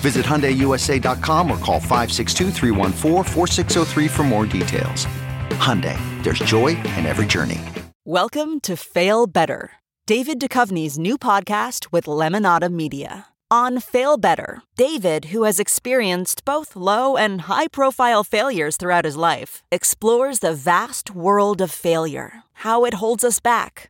Visit HyundaiUSA.com or call 562 for more details. Hyundai, there's joy in every journey. Welcome to Fail Better, David Duchovny's new podcast with Lemonada Media. On Fail Better, David, who has experienced both low and high profile failures throughout his life, explores the vast world of failure, how it holds us back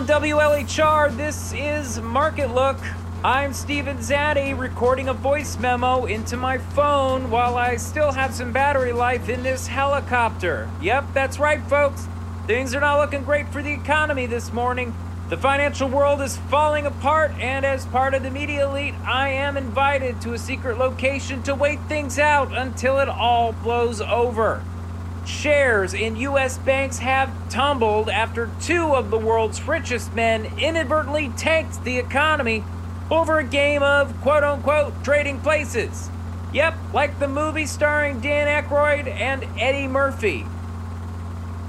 From WLHR, this is MarketLook. I'm Stephen Zaddy recording a voice memo into my phone while I still have some battery life in this helicopter. Yep, that's right, folks. Things are not looking great for the economy this morning. The financial world is falling apart, and as part of the media elite, I am invited to a secret location to wait things out until it all blows over. Shares in U.S. banks have tumbled after two of the world's richest men inadvertently tanked the economy over a game of quote unquote trading places. Yep, like the movie starring Dan Aykroyd and Eddie Murphy.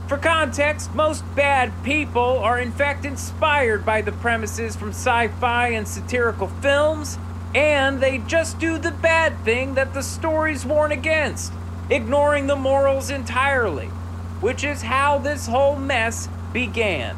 For context, most bad people are in fact inspired by the premises from sci fi and satirical films, and they just do the bad thing that the stories warn against ignoring the morals entirely, which is how this whole mess began.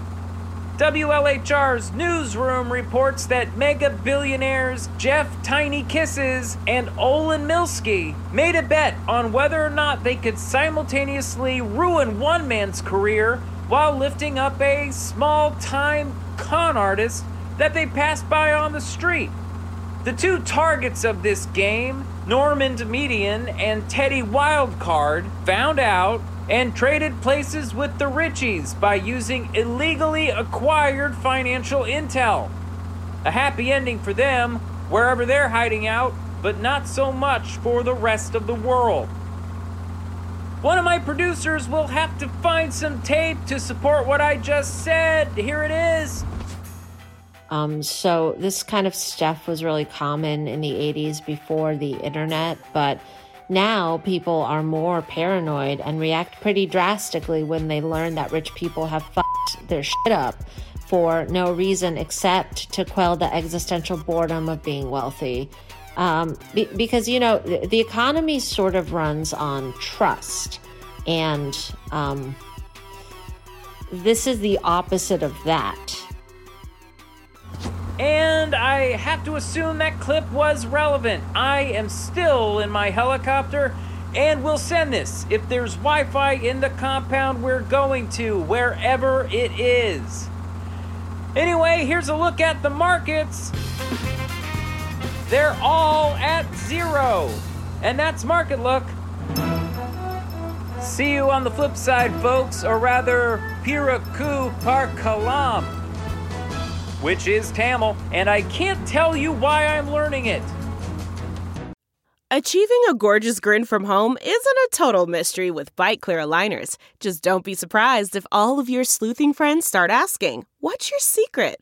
WLHR's newsroom reports that mega billionaires Jeff Tiny Kisses and Olin Milsky made a bet on whether or not they could simultaneously ruin one man's career while lifting up a small time con artist that they passed by on the street. The two targets of this game Normand Median and Teddy Wildcard found out and traded places with the Richies by using illegally acquired financial intel. A happy ending for them, wherever they're hiding out, but not so much for the rest of the world. One of my producers will have to find some tape to support what I just said. Here it is. Um, so this kind of stuff was really common in the 80s before the internet, but now people are more paranoid and react pretty drastically when they learn that rich people have fucked their shit up for no reason except to quell the existential boredom of being wealthy. Um, be- because, you know, the, the economy sort of runs on trust. And um, this is the opposite of that. And I have to assume that clip was relevant. I am still in my helicopter and we'll send this if there's Wi Fi in the compound we're going to, wherever it is. Anyway, here's a look at the markets. They're all at zero. And that's MarketLook. See you on the flip side, folks, or rather, Piraku Parkalam which is Tamil, and I can't tell you why I'm learning it. Achieving a gorgeous grin from home isn't a total mystery with Byte clear aligners. Just don't be surprised if all of your sleuthing friends start asking, What's your secret?